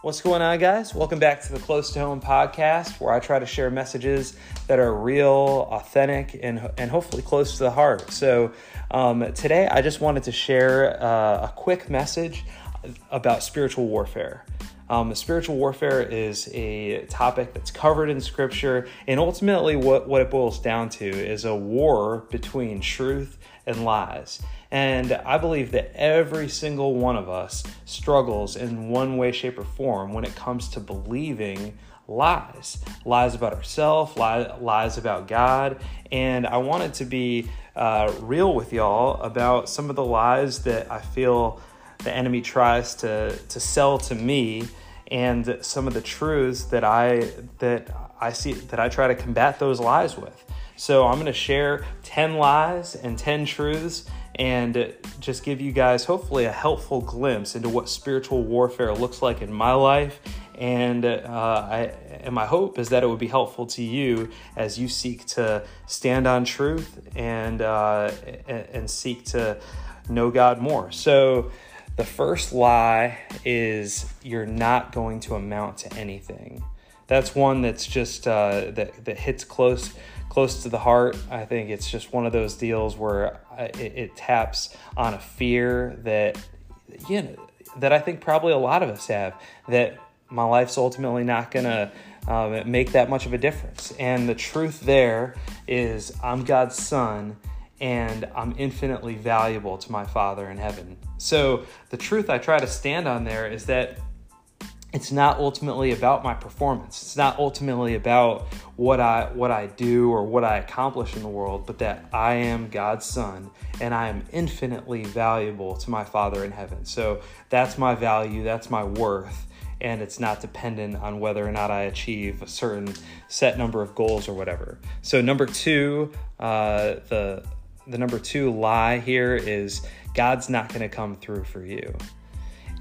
What's going on, guys? Welcome back to the Close to Home podcast, where I try to share messages that are real, authentic, and, and hopefully close to the heart. So, um, today I just wanted to share uh, a quick message about spiritual warfare. Um, spiritual warfare is a topic that's covered in Scripture, and ultimately, what, what it boils down to is a war between truth and lies. And I believe that every single one of us struggles in one way, shape, or form when it comes to believing lies lies about ourselves, lies about God. And I wanted to be uh, real with y'all about some of the lies that I feel the enemy tries to, to sell to me and some of the truths that I that I see that I try to combat those lies with. So I'm going to share 10 lies and 10 truths and just give you guys hopefully a helpful glimpse into what spiritual warfare looks like in my life. And, uh, I, and my hope is that it would be helpful to you as you seek to stand on truth and, uh, and seek to know God more. So, the first lie is you're not going to amount to anything. That's one that's just uh, that that hits close close to the heart. I think it's just one of those deals where it, it taps on a fear that you know that I think probably a lot of us have that my life's ultimately not gonna um, make that much of a difference. And the truth there is, I'm God's son, and I'm infinitely valuable to my Father in heaven. So the truth I try to stand on there is that it's not ultimately about my performance. It's not ultimately about what I what I do or what I accomplish in the world, but that I am God's son and I am infinitely valuable to my Father in heaven. So that's my value, that's my worth, and it's not dependent on whether or not I achieve a certain set number of goals or whatever. So number two, uh, the the number two lie here is God's not going to come through for you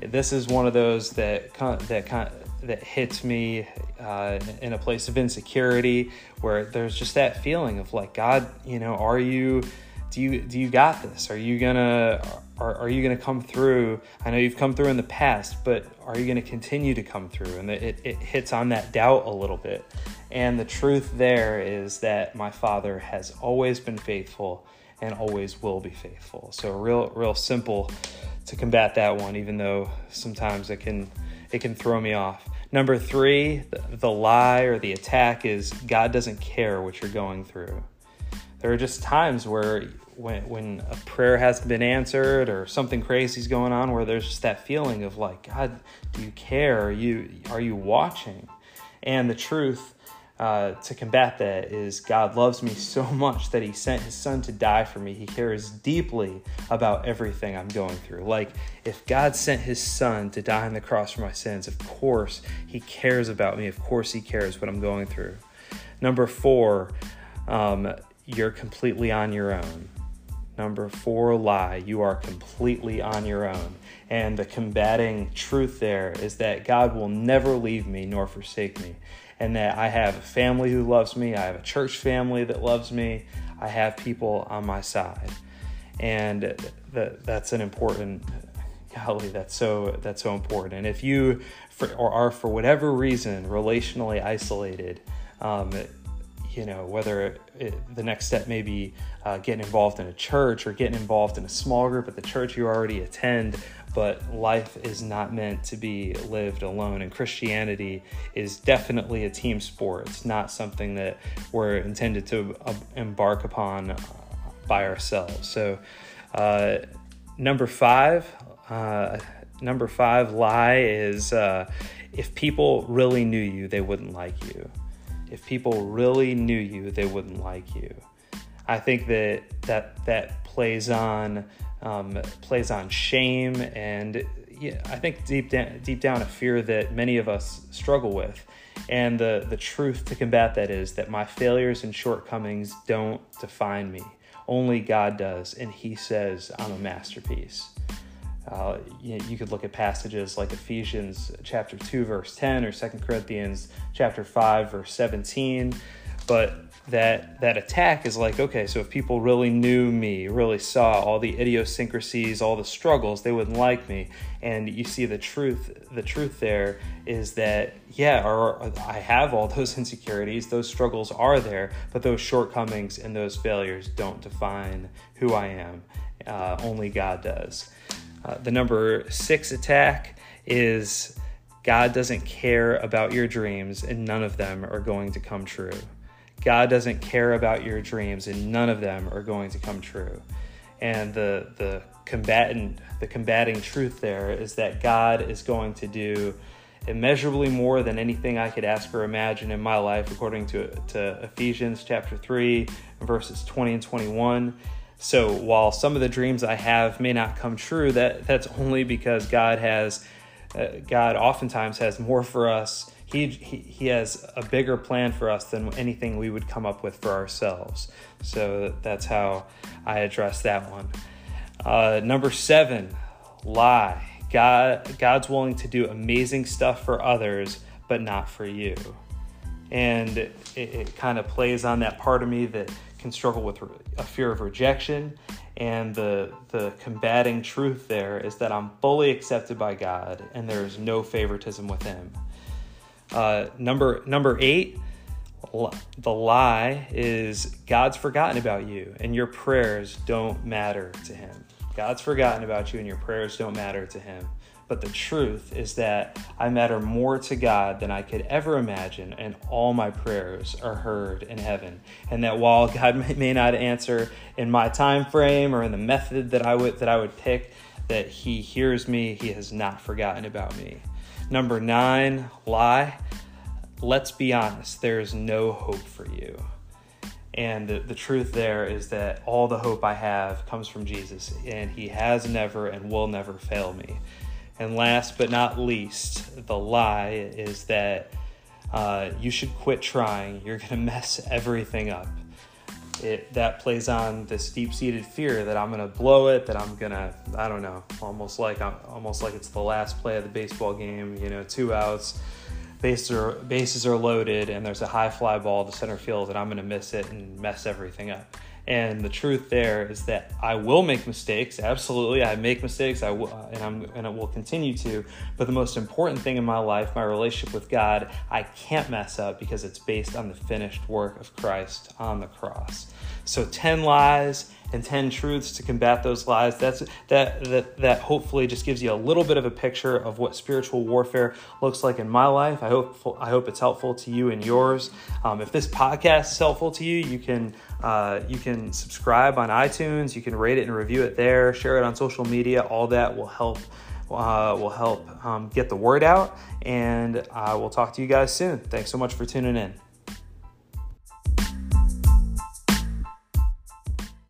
this is one of those that that that hits me uh, in a place of insecurity where there's just that feeling of like God, you know, are you do you do you got this? Are you gonna are, are you gonna come through? I know you've come through in the past, but are you gonna continue to come through? And it, it hits on that doubt a little bit. And the truth there is that my father has always been faithful and always will be faithful. So real real simple to combat that one, even though sometimes it can it can throw me off. Number three, the, lie or the attack is God doesn't care what you're going through. There are just times where when when a prayer hasn't been answered or something crazy is going on, where there's just that feeling of like, God, do you care? Are you are you watching? And the truth uh, to combat that is God loves me so much that He sent His Son to die for me. He cares deeply about everything I'm going through. Like, if God sent His Son to die on the cross for my sins, of course He cares about me. Of course He cares what I'm going through. Number four, um, you're completely on your own. Number four lie, you are completely on your own. And the combating truth there is that God will never leave me nor forsake me. And that I have a family who loves me, I have a church family that loves me, I have people on my side. And that, that's an important, golly, that's so, that's so important. And if you for, or are for whatever reason relationally isolated, um, you know whether it, the next step may be uh, getting involved in a church or getting involved in a small group at the church you already attend but life is not meant to be lived alone and christianity is definitely a team sport. It's not something that we're intended to uh, embark upon uh, by ourselves. So uh, number five uh, number five lie is uh, if people really knew you they wouldn't like you. If people really knew you, they wouldn't like you. I think that that that plays on um, plays on shame and yeah, I think deep down deep down a fear that many of us struggle with. And the the truth to combat that is that my failures and shortcomings don't define me. Only God does, and He says I'm a masterpiece. Uh, you, you, could look at passages like Ephesians chapter 2, verse 10, or 2 Corinthians chapter 5, verse 17. But that that attack is like okay so if people really knew me really saw all the idiosyncrasies all the struggles they wouldn't like me. And you see the truth the truth there is that yeah or i have all those insecurities those struggles are there but those shortcomings and those failures don't define who i am. Uh, only god does. Uh, the number six attack is god doesn't care about your dreams and none of them are going to come true God doesn't care about your dreams, and none of them are going to come true. And the the combatant the combating truth there is that God is going to do immeasurably more than anything I could ask or imagine in my life, according to, to Ephesians chapter 3, verses 20 and 21. So while some of the dreams I have may not come true, that, that's only because God has, uh, God oftentimes has more for us he, he, has a bigger plan for us than anything we would come up with for ourselves. So that's how I address that one. Uh, number seven, lie. God, God's willing to do amazing stuff for others, but not for you. And it, it kind of plays on that part of me that can struggle with a fear of rejection. And the, the combating truth there is that I'm fully accepted by God and there's no favoritism with Him. Uh, number number eight, the lie is God's forgotten about you, and your prayers don't matter to Him. God's forgotten about you, and your prayers don't matter to Him. But the truth is that I matter more to God than I could ever imagine, and all my prayers are heard in heaven. And that while God may not answer in my time frame or in the method that I would that I would pick, that He hears me, He has not forgotten about me. Number nine, lie. Let's be honest, there is no hope for you. And the, the truth there is that all the hope I have comes from Jesus, and He has never and will never fail me. And last but not least, the lie is that uh, you should quit trying. You're going to mess everything up it that plays on this deep-seated fear that I'm gonna blow it, that I'm gonna I don't know, almost like I'm almost like it's the last play of the baseball game. You know, two outs, bases are bases are loaded, and there's a high fly ball to center field, and I'm gonna miss it and mess everything up. And the truth there is that I will make mistakes. Absolutely, I make mistakes. I will, uh, and I'm and I will continue to. But the most important thing in my life, my relationship with God, I can't mess up because it's based on the finished work of Christ on the cross. So ten lies and 10 truths to combat those lies that's that that that hopefully just gives you a little bit of a picture of what spiritual warfare looks like in my life. I hope i hope it's helpful to you and yours. Um, if this podcast is helpful to you you can uh, you can subscribe on itunes. You can rate it and review it there. Share it on social media. All that will help uh, will help um, get the word out. And i will talk to you guys soon. Thanks so much for tuning in